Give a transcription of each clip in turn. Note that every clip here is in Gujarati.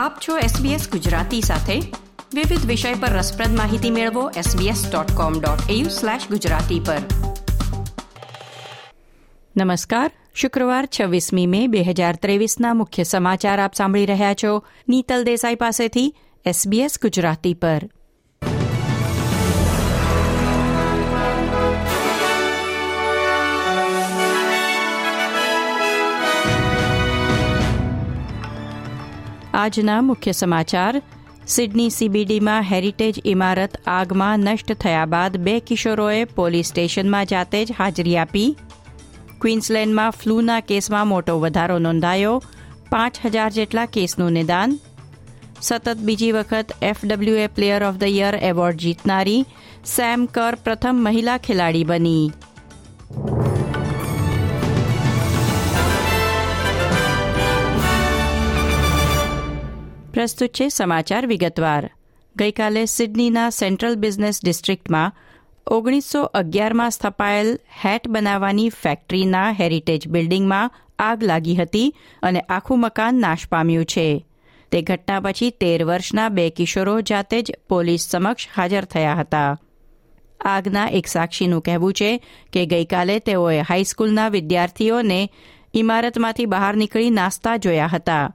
આપ છો SBS ગુજરાતી સાથે. વિવિધ વિષય પર રસપ્રદ માહિતી મેળવો sbs.com.au/gujarati પર. નમસ્કાર. શુક્રવાર છવ્વીસમી મે બે હજાર ત્રેવીસના મુખ્ય સમાચાર આપ સાંભળી રહ્યા છો. નીતલ દેસાઈ પાસેથી SBS ગુજરાતી પર. આજના મુખ્ય સમાચાર. સિડની સીબીડીમાં હેરિટેજ ઇમારત આગમાં નષ્ટ થયા બાદ બે કિશોરોએ પોલીસ સ્ટેશનમાં જાતે જ હાજરી આપી. ક્વીન્સલેન્ડમાં ફ્લૂના કેસમાં મોટો વધારો નોંધાયો. પાંચ હજાર જેટલા કેસનું નિદાન. સતત બીજી વખત F W A player of the year award જીતનારી Sam Kerr પ્રથમ મહિલા ખેલાડી બની. પ્રસ્તુત છે સમાચાર વિગતવાર. ગઈકાલે સિડનીના સેન્ટ્રલ બિઝનેસ ડિસ્ટ્રિક્ટમાં ઓગણીસો અગિયારમાં સ્થપાયેલ હેટ બનાવવાની ફેક્ટરીના હેરિટેજ બિલ્ડિંગમાં આગ લાગી હતી અને આખું મકાન નાશ પામ્યું છે. તે ઘટના પછી તેર વર્ષના બે કિશોરો જાતે જ પોલીસ સમક્ષ હાજર થયા હતા. આગના એક સાક્ષીનું કહેવું છે કે ગઈકાલે તેઓએ હાઈસ્કૂલના વિદ્યાર્થીઓને ઇમારતમાંથી બહાર નીકળી નાસ્તા જોયા હતા.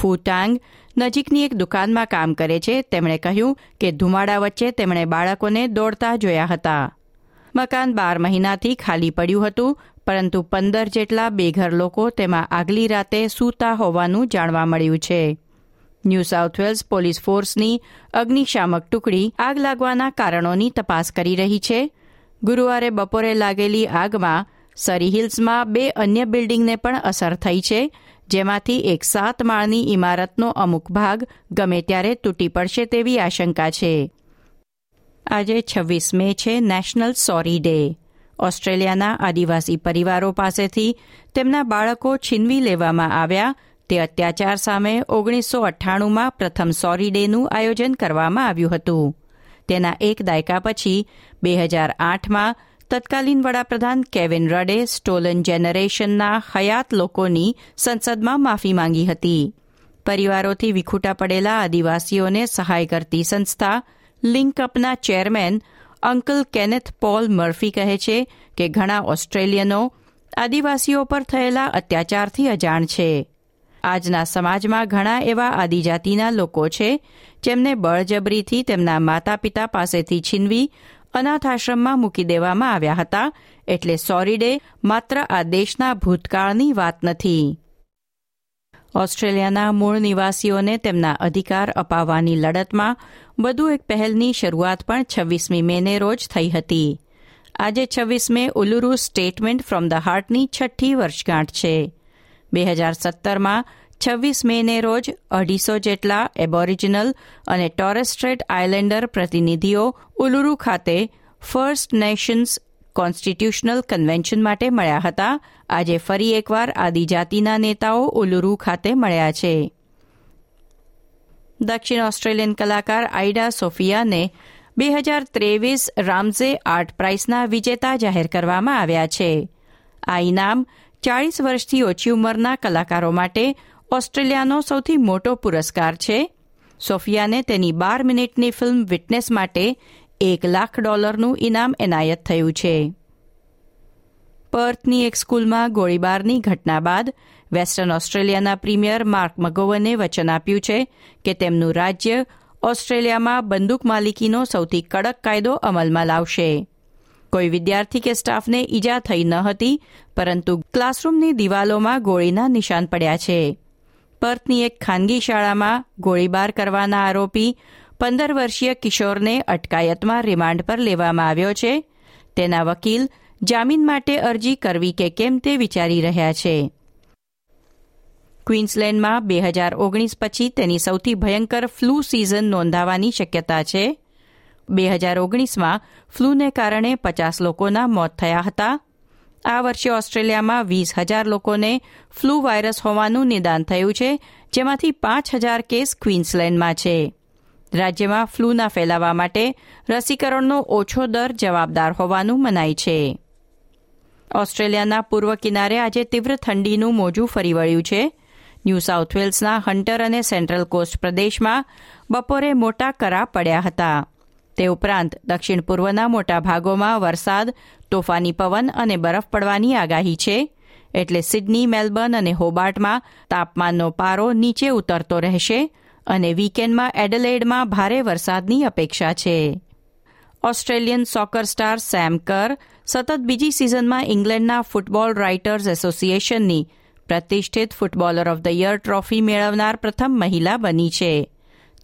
ફૂટાંગ નજીકની એક દુકાનમાં કામ કરે છે, તેમણે કહ્યું કે ધુમાડા વચ્ચે તેમણે બાળકોને દોડતા જોયા હતા. મકાન બાર મહિનાથી ખાલી પડ્યું હતું, પરંતુ પંદર જેટલા બેઘર લોકો તેમાં આગલી રાતે સૂતા હોવાનું જાણવા મળ્યું છે. ન્યૂ સાઉથ વેલ્સ પોલીસ ફોર્સની અગ્નિશામક ટુકડી આગ લાગવાના કારણોની તપાસ કરી રહી છે. ગુરુવારે બપોરે લાગેલી આગમાં સરી હિલ્સમાં બે અન્ય બિલ્ડિંગને પણ અસર થઈ છે. જેમાંથી એક સાત માળની ઇમારતનો અમુક ભાગ ગમે ત્યારે તૂટી પડશે તેવી આશંકા છે. આજે છવ્વીસ મે છે નેશનલ સોરી ડે. ઓસ્ટ્રેલિયાના આદિવાસી પરિવારો પાસેથી તેમના બાળકો છીનવી લેવામાં આવ્યા. તે અત્યાચાર સામે ઓગણીસો અઠ્ઠાણુંમાં પ્રથમ સોરી ડેનું આયોજન કરવામાં આવ્યું હતું. તેના એક દાયકા પછી બે હજાર આઠમાં તત્કાલીન વડાપ્રધાન કેવિન રડે સ્ટોલન જેનરેશનના હયાત લોકોની સંસદમાં માફી માંગી હતી. પરિવારોથી વિખૂટા પડેલા આદિવાસીઓને સહાય કરતી સંસ્થા લિંકઅપના chairman uncle Kenneth Paul Murphy કહે છે કે ઘણા ઓસ્ટ્રેલિયનો આદિવાસીઓ પર થયેલા અત્યાચારથી અજાણ છે. આજના સમાજમાં ઘણા એવા આદિજાતિના લોકો છે જેમને બળજબરીથી તેમના માતા પિતા પાસેથી છીનવી અનાથ આશ્રમમાં મૂકી દેવામાં આવ્યા હતા, એટલે સોરી ડે માત્ર આ દેશના ભૂતકાળની વાત નથી. ઓસ્ટ્રેલિયાના મૂળ નિવાસીઓને તેમના અધિકાર અપાવવાની લડતમાં વધુ એક પહેલની શરૂઆત પણ છવ્વીસમી મેને રોજ થઈ હતી. આજે છવ્વીસ May Uluru statement from the હાર્ટની છઠ્ઠી વર્ષગાંઠ છે. બે હજાર સત્તરમાં છવ્વીસ મેને રોજ અઢીસો જેટલા એબોરિજિનલ અને ટોરેસ્ટ્રેટ આઇલેન્ડર પ્રતિનિધિઓ ઉલુરુ ખાતે ફર્સ્ટ નેશન્સ કોન્સ્ટિટ્યુશનલ કન્વેન્શન માટે મળ્યા હતા. આજે ફરી એકવાર આદિજાતિના નેતાઓ ઉલુરુ ખાતે મળ્યા છે. દક્ષિણ ઓસ્ટ્રેલિયન કલાકાર આઈડા સોફિયાને બે હજાર ત્રેવીસ રામઝે આર્ટ પ્રાઇઝના વિજેતા જાહેર કરવામાં આવ્યા છે. આ ઇનામ ચાળીસ વર્ષથી ઓછી ઉંમરના કલાકારો માટે ઓસ્ટ્રેલિયાનો સૌથી મોટો પુરસ્કાર છે. સોફિયાને તેની બાર મિનિટની ફિલ્મ વિટનેસ માટે એક લાખ ડોલરનું ઇનામ એનાયત થયું છે. પર્થની એક સ્કૂલમાં ગોળીબારની ઘટના બાદ વેસ્ટર્ન ઓસ્ટ્રેલિયાના પ્રીમિયર માર્ક મગોવને વચન આપ્યું છે કે તેમનું રાજ્ય ઓસ્ટ્રેલિયામાં બંદૂક માલિકીનો સૌથી કડક કાયદો અમલમાં લાવશે. કોઈ વિદ્યાર્થી કે સ્ટાફને ઈજા થઈ ન હતી, પરંતુ ક્લાસરૂમની દિવાલોમાં ગોળીના નિશાન પડ્યા છે. પર્થની એક ખાનગી શાળામાં ગોળીબાર કરવાના આરોપી પંદર વર્ષીય કિશોરને અટકાયતમાં રિમાન્ડ પર લેવામાં આવ્યો છે. તેના વકીલ જામીન માટે અરજી કરવી કે કેમ તે વિચારી રહ્યા છે. ક્વીન્સલેન્ડમાં બે હજાર ઓગણીસ પછી તેની સૌથી ભયંકર ફ્લૂ સિઝન નોંધાવાની શક્યતા છે. બે હજાર ઓગણીસમાં ફ્લૂને કારણે પચાસ લોકોના મોત થયા હતા. આ વર્ષે ઓસ્ટ્રેલિયામાં વીસ હજાર લોકોને ફ્લૂ વાયરસ હોવાનું નિદાન થયું છે, જેમાંથી પાંચ હજાર કેસ ક્વીન્સલેન્ડમાં છે. રાજ્યમાં ફ્લૂના ફેલાવા માટે રસીકરણનો ઓછો દર જવાબદાર હોવાનું મનાય છે. ઓસ્ટ્રેલિયાના પૂર્વ કિનારે આજે તીવ્ર ઠંડીનું મોજું ફરી વળ્યું છે. ન્યૂ સાઉથ વેલ્સના હન્ટર અને સેન્ટ્રલ કોસ્ટ પ્રદેશમાં બપોરે મોટા કરા પડ્યા હતા. તે ઉપરાંત દક્ષિણ પૂર્વના મોટા ભાગોમાં વરસાદ તોફાની પવન અને બરફ પડવાની આગાહી છે. એટલે સિડની, મેલબર્ન અને હોબાર્ટમાં તાપમાનનો પારો નીચે ઉતરતો રહેશે અને વીકેન્ડમાં એડલેડમાં ભારે વરસાદની અપેક્ષા છે. ઓસ્ટ્રેલિયન સોકર સ્ટાર સેમ કર સતત બીજી સિઝનમાં ઇંગ્લેન્ડના ફૂટબોલ રાઇટર્સ એસોસિએશનની પ્રતિષ્ઠિત footballer of the year trophy મેળવનાર પ્રથમ મહિલા બની છે.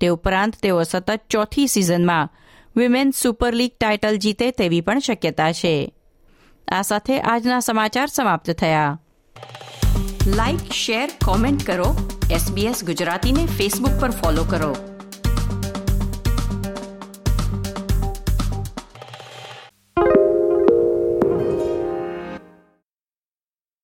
તે ઉપરાંત તેઓ સતત ચોથી સિઝનમાં વિમેન્સ સુપર લીગ ટાઇટલ જીતે તેવી પણ શક્યતા છે. આ સાથે આજના સમાચાર સમાપ્ત થયા. લાઇક શેર કોમેન્ટ કરો. એસબીએસ ગુજરાતીને ફેસબુક પર ફોલો કરો.